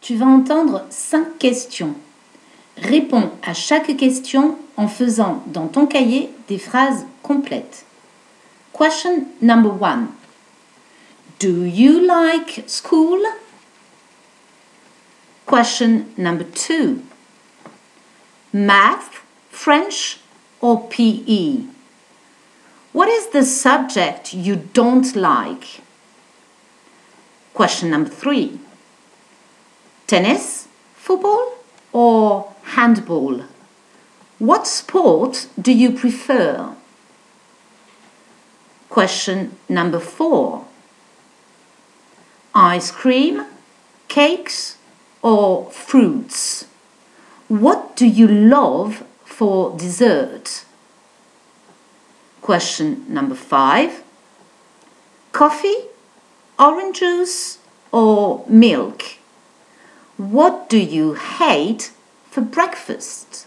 Tu vas entendre cinq questions. Réponds à chaque question en faisant dans ton cahier des phrases complètes. Question number one. Do you like school? Question number two. Math, French, or PE? What is the subject you don't like? Question number three. Tennis, football, or handball? What sport do you prefer? Question number four. Ice cream, cakes, or fruits? What do you love for dessert? Question number five. Coffee, orange juice, or milk? What do you hate for breakfast?